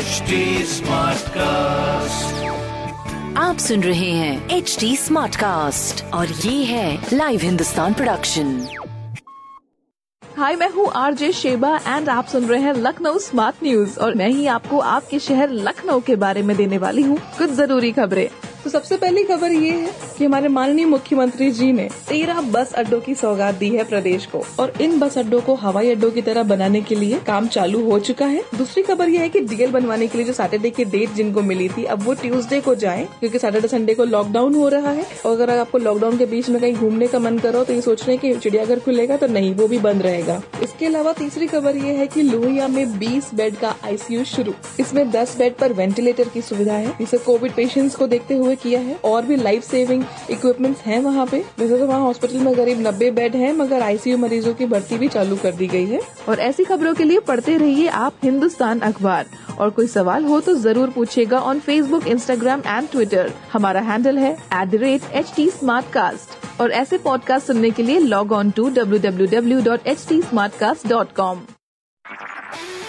HD Smartcast. आप सुन रहे हैं एच डी स्मार्ट कास्ट और ये है लाइव हिंदुस्तान प्रोडक्शन हाय मैं हूँ आरजे शेबा एंड आप सुन रहे हैं लखनऊ स्मार्ट न्यूज़ और मैं ही आपको आपके शहर लखनऊ के बारे में देने वाली हूँ कुछ ज़रूरी खबरें तो सबसे पहली खबर ये है कि हमारे माननीय मुख्यमंत्री जी ने तेरह बस अड्डों की सौगात दी है प्रदेश को। और इन बस अड्डों को हवाई अड्डों की तरह बनाने के लिए काम चालू हो चुका है। दूसरी खबर ये है कि डीएल बनवाने के लिए जो सैटरडे की डेट जिनको मिली थी, अब वो ट्यूसडे को जाए, क्योंकि सैटरडे संडे को लॉकडाउन हो रहा है। और अगर आपको लॉकडाउन के बीच में कहीं घूमने का मन करो तो ये सोच रहे कि चिड़ियाघर खुलेगा तो नहीं, वो भी बंद रहेगा। इसके अलावा तीसरी खबर ये है की लोहिया में 20 बेड का आईसीयू शुरू। इसमें 10 बेड पर वेंटिलेटर की सुविधा है इसे कोविड पेशेंट्स को देखते हुए किया है और भी लाइफ सेविंग इक्विपमेंट्स हैं वहाँ पे। वैसे तो वहाँ हॉस्पिटल में करीब 90 बेड हैं, मगर आईसीयू मरीजों की भर्ती भी चालू कर दी गई है। और ऐसी खबरों के लिए पढ़ते रहिए आप हिंदुस्तान अखबार। और कोई सवाल हो तो ज़रूर पूछेगा on Facebook Instagram and Twitter हमारा हैंडल है एट और ऐसे पॉडकास्ट सुनने के लिए log on to W W W dot H T smart cast dot com